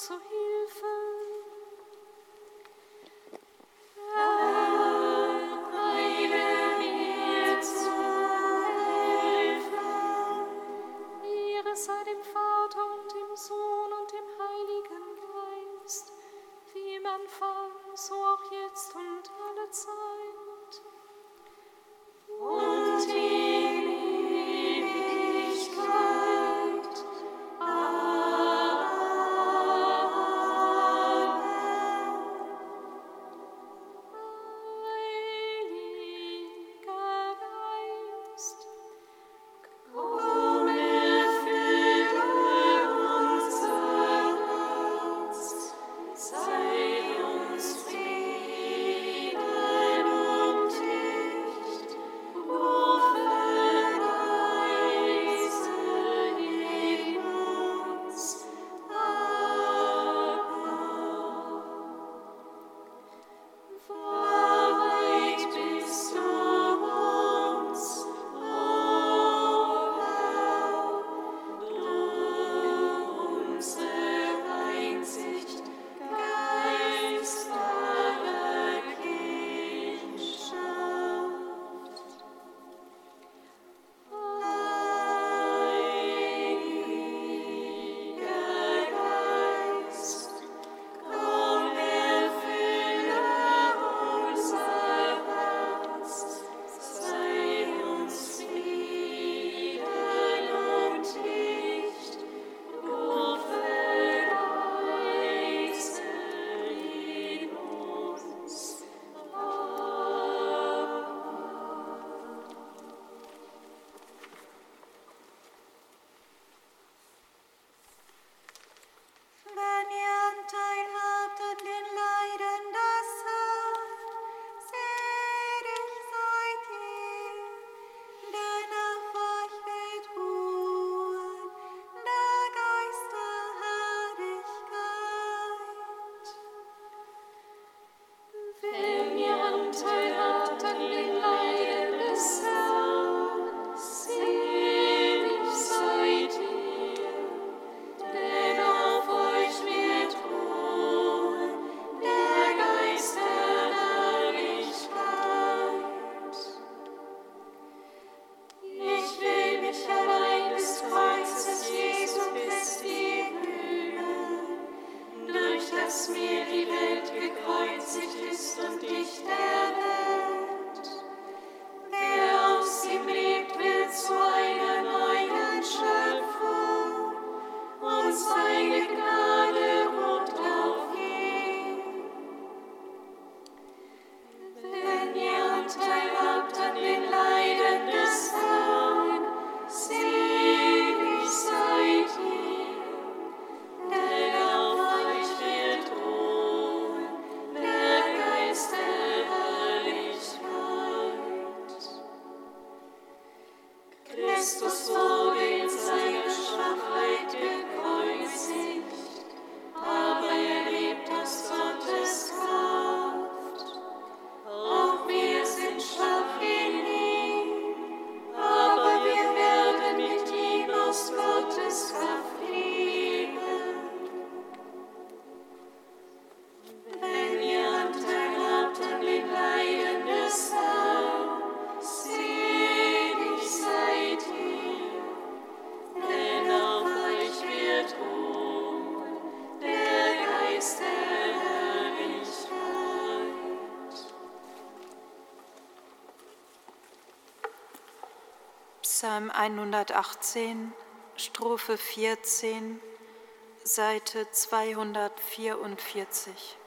zu Hilfe. 118, Strophe 14, Seite 244.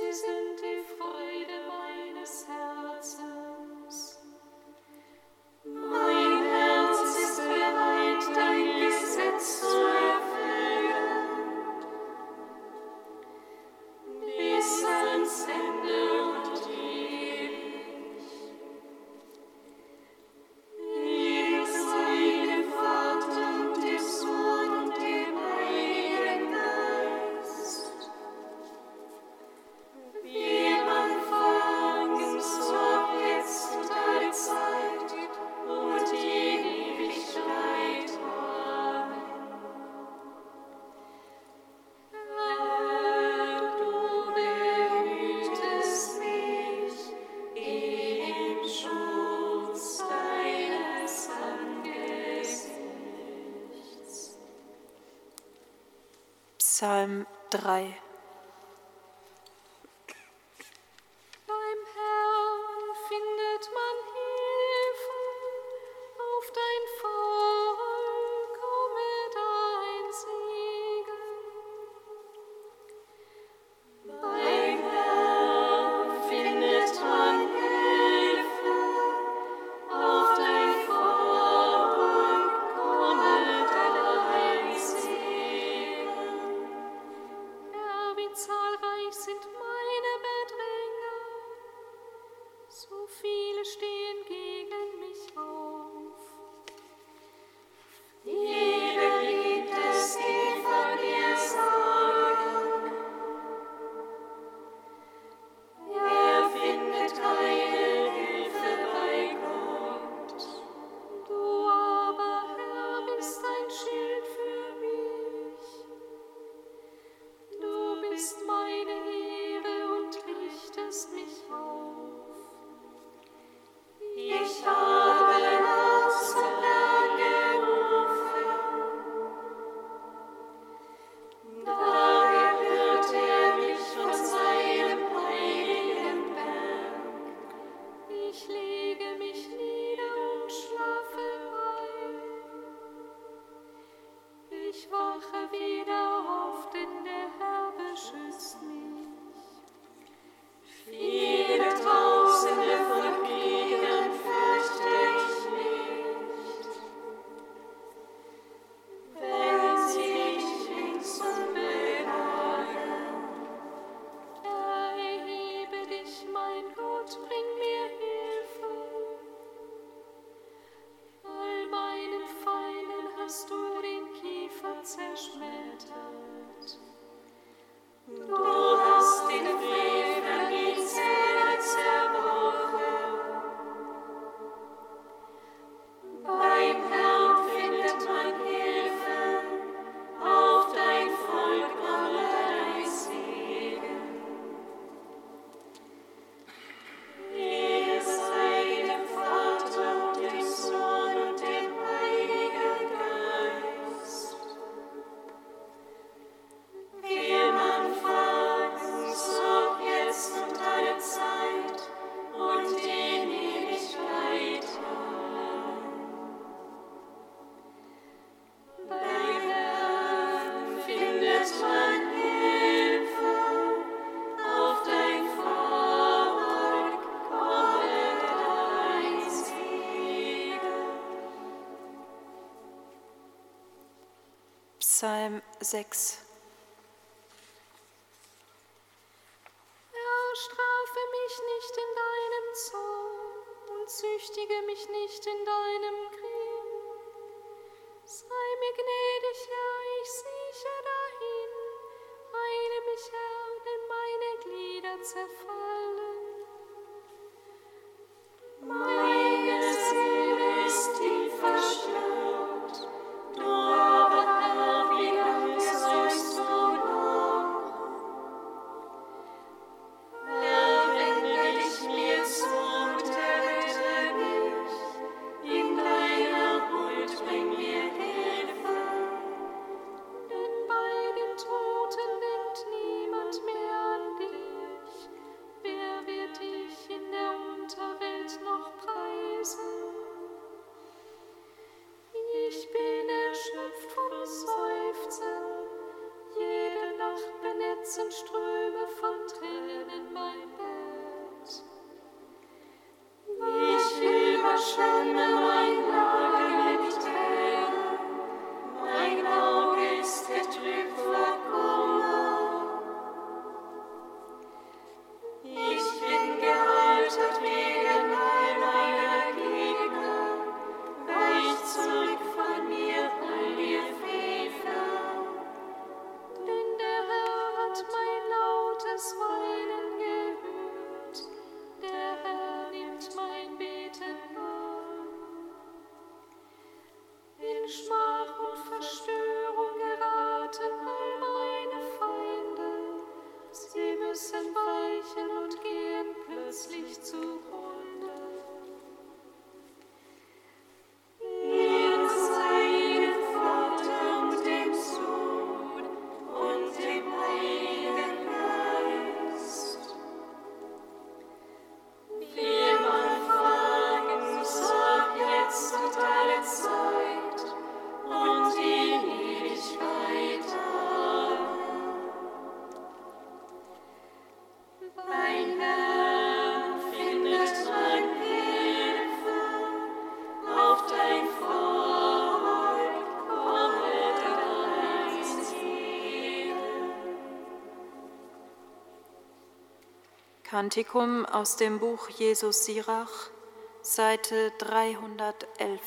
is the Psalm 3. 6. Erstrafe mich nicht in deinem Zorn und züchtige mich nicht in deinem Krieg. Sei mir gnädig, Herr, ich sieche dahin, heile mich, Herr, denn meine Glieder zerfallen. Kantikum aus dem Buch Jesus Sirach, Seite 311.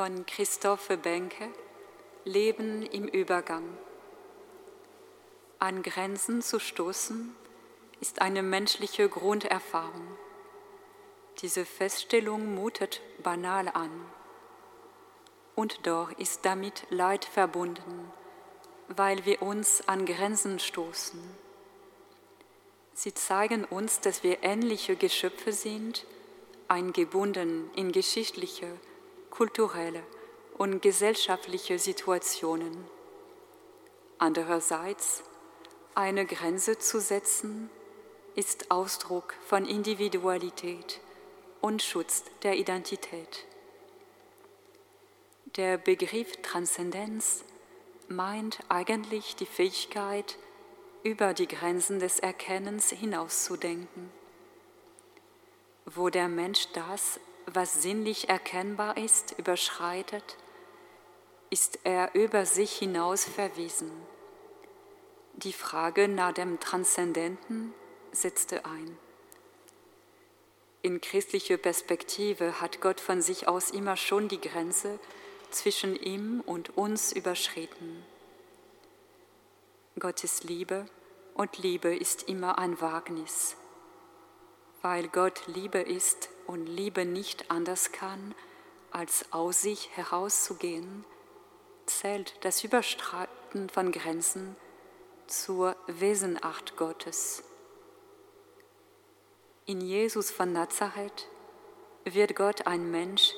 von Christophe Benke Leben im Übergang. An Grenzen zu stoßen ist eine menschliche Grunderfahrung. Diese Feststellung mutet banal an. Und doch ist damit Leid verbunden, weil wir uns an Grenzen stoßen. Sie zeigen uns, dass wir ähnliche Geschöpfe sind, eingebunden in geschichtliche, kulturelle und gesellschaftliche Situationen. Andererseits, eine Grenze zu setzen, ist Ausdruck von Individualität und Schutz der Identität. Der Begriff Transzendenz meint eigentlich die Fähigkeit, über die Grenzen des Erkennens hinauszudenken. Wo der Mensch das, was sinnlich erkennbar ist, überschreitet, ist er über sich hinaus verwiesen. Die Frage nach dem Transzendenten setzte ein. In christlicher Perspektive hat Gott von sich aus immer schon die Grenze zwischen ihm und uns überschritten. Gottes Liebe und Liebe ist immer ein Wagnis. Weil Gott Liebe ist und Liebe nicht anders kann, als aus sich herauszugehen, zählt das Überstreiten von Grenzen zur Wesenart Gottes. In Jesus von Nazareth wird Gott ein Mensch,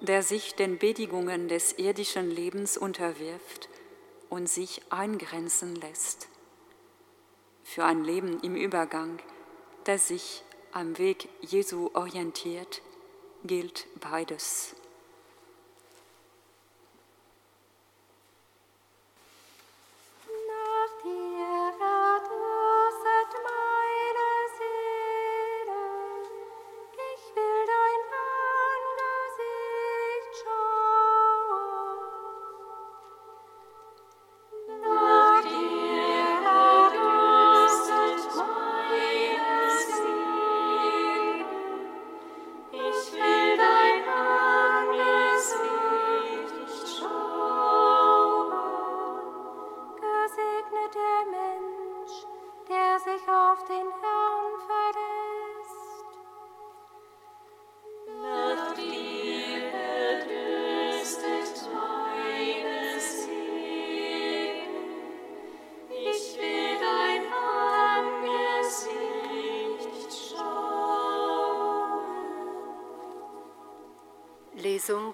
der sich den Bedingungen des irdischen Lebens unterwirft und sich eingrenzen lässt. Für ein Leben im Übergang, das sich am Weg Jesu orientiert, gilt beides.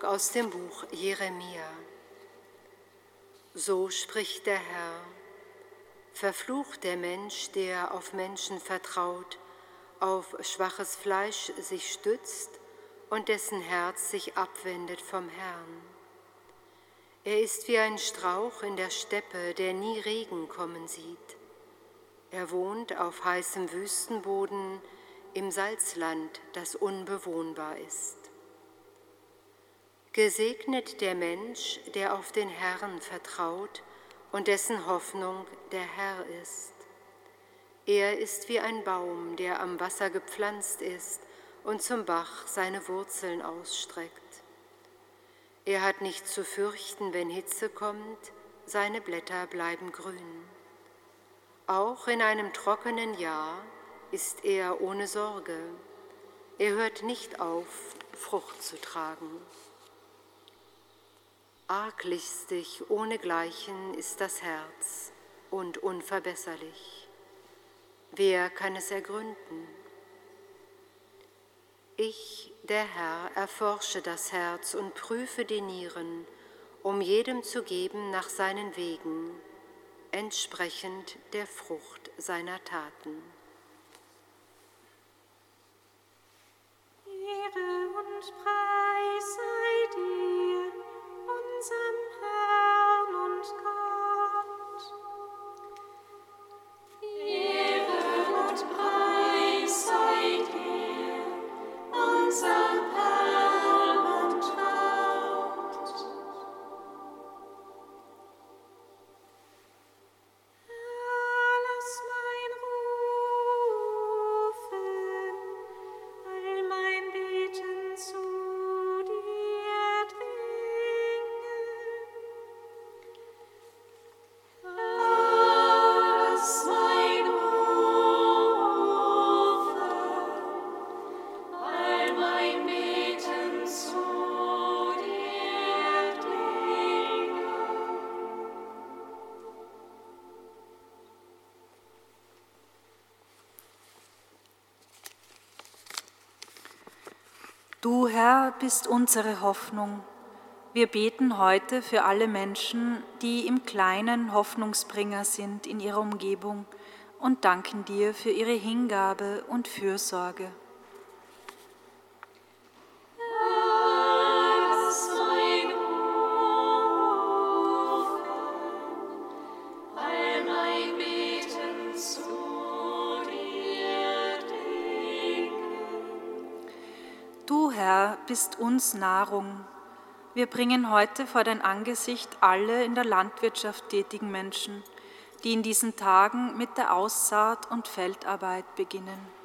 Aus dem Buch Jeremia. So spricht der Herr. Verflucht der Mensch, der auf Menschen vertraut, auf schwaches Fleisch sich stützt und dessen Herz sich abwendet vom Herrn. Er ist wie ein Strauch in der Steppe, der nie Regen kommen sieht. Er wohnt auf heißem Wüstenboden im Salzland, das unbewohnbar ist. Gesegnet der Mensch, der auf den Herrn vertraut und dessen Hoffnung der Herr ist. Er ist wie ein Baum, der am Wasser gepflanzt ist und zum Bach seine Wurzeln ausstreckt. Er hat nicht zu fürchten, wenn Hitze kommt, seine Blätter bleiben grün. Auch in einem trockenen Jahr ist er ohne Sorge. Er hört nicht auf, Frucht zu tragen. Arglistig ohnegleichen ist das Herz und unverbesserlich. Wer kann es ergründen? Ich, der Herr, erforsche das Herz und prüfe die Nieren, um jedem zu geben nach seinen Wegen, entsprechend der Frucht seiner Taten. Ehre und Preis sei dir, handsome. Bist unsere Hoffnung. Wir beten heute für alle Menschen, die im Kleinen Hoffnungsbringer sind in ihrer Umgebung und danken dir für ihre Hingabe und Fürsorge. Bist uns Nahrung. Wir bringen heute vor dein Angesicht alle in der Landwirtschaft tätigen Menschen, die in diesen Tagen mit der Aussaat und Feldarbeit beginnen.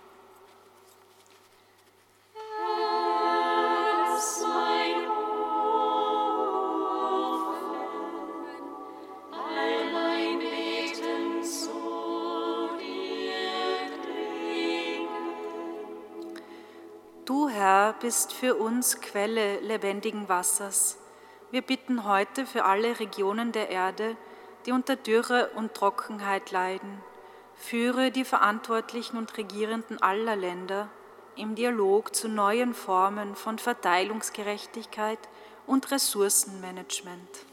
Bist für uns Quelle lebendigen Wassers. Wir bitten heute für alle Regionen der Erde, die unter Dürre und Trockenheit leiden. Führe die Verantwortlichen und Regierenden aller Länder im Dialog zu neuen Formen von Verteilungsgerechtigkeit und Ressourcenmanagement.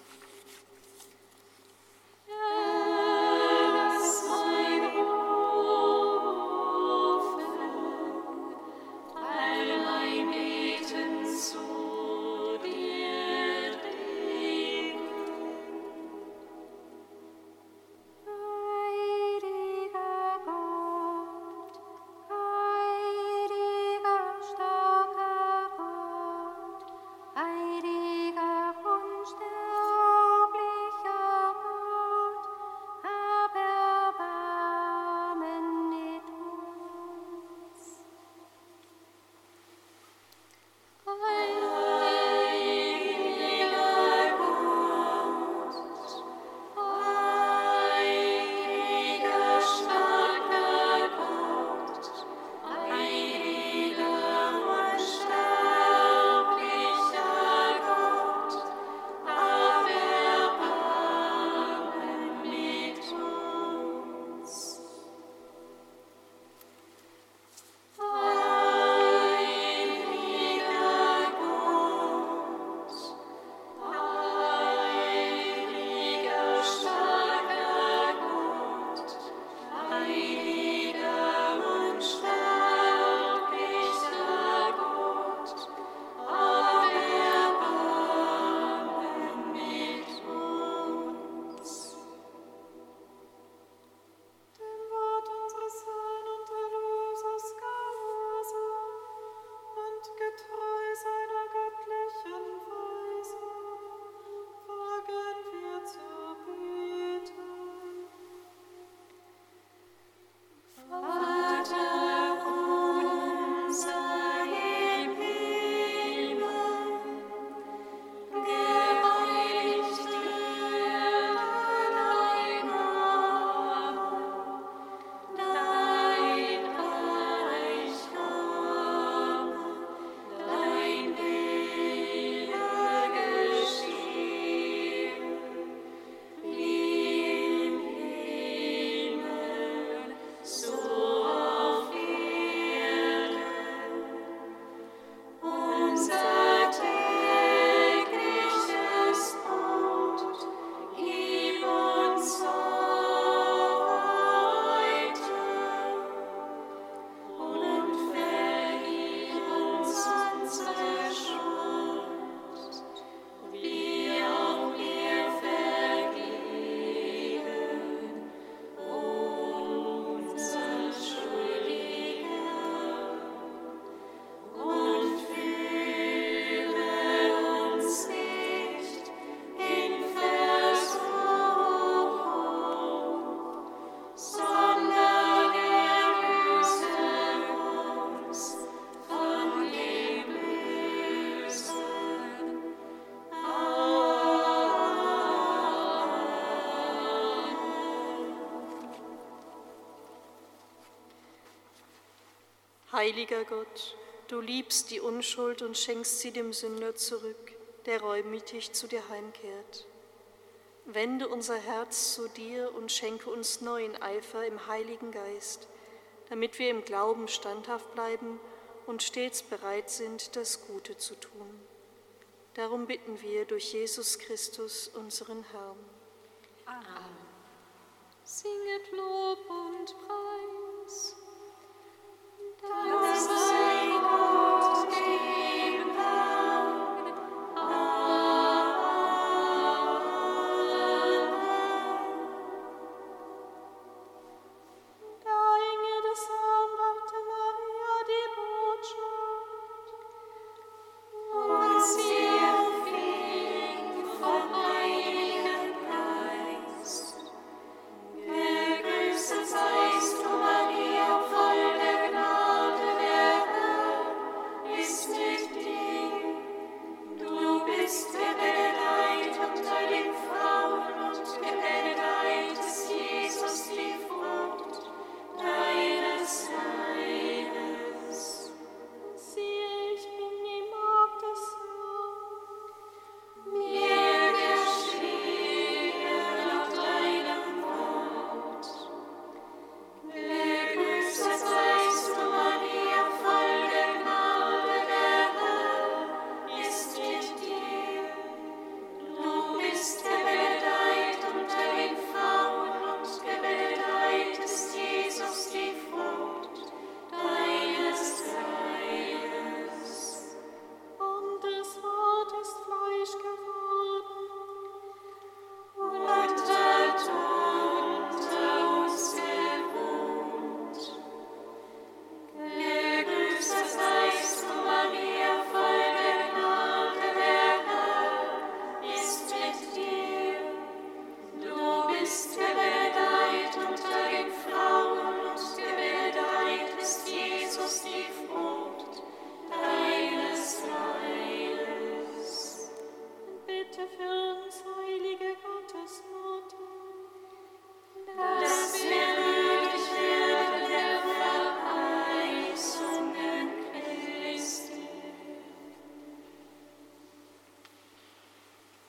Heiliger Gott, du liebst die Unschuld und schenkst sie dem Sünder zurück, der reumütig zu dir heimkehrt. Wende unser Herz zu dir und schenke uns neuen Eifer im Heiligen Geist, damit wir im Glauben standhaft bleiben und stets bereit sind, das Gute zu tun. Darum bitten wir durch Jesus Christus, unseren Herrn. Amen. Singet Lob und Preis. Thousand.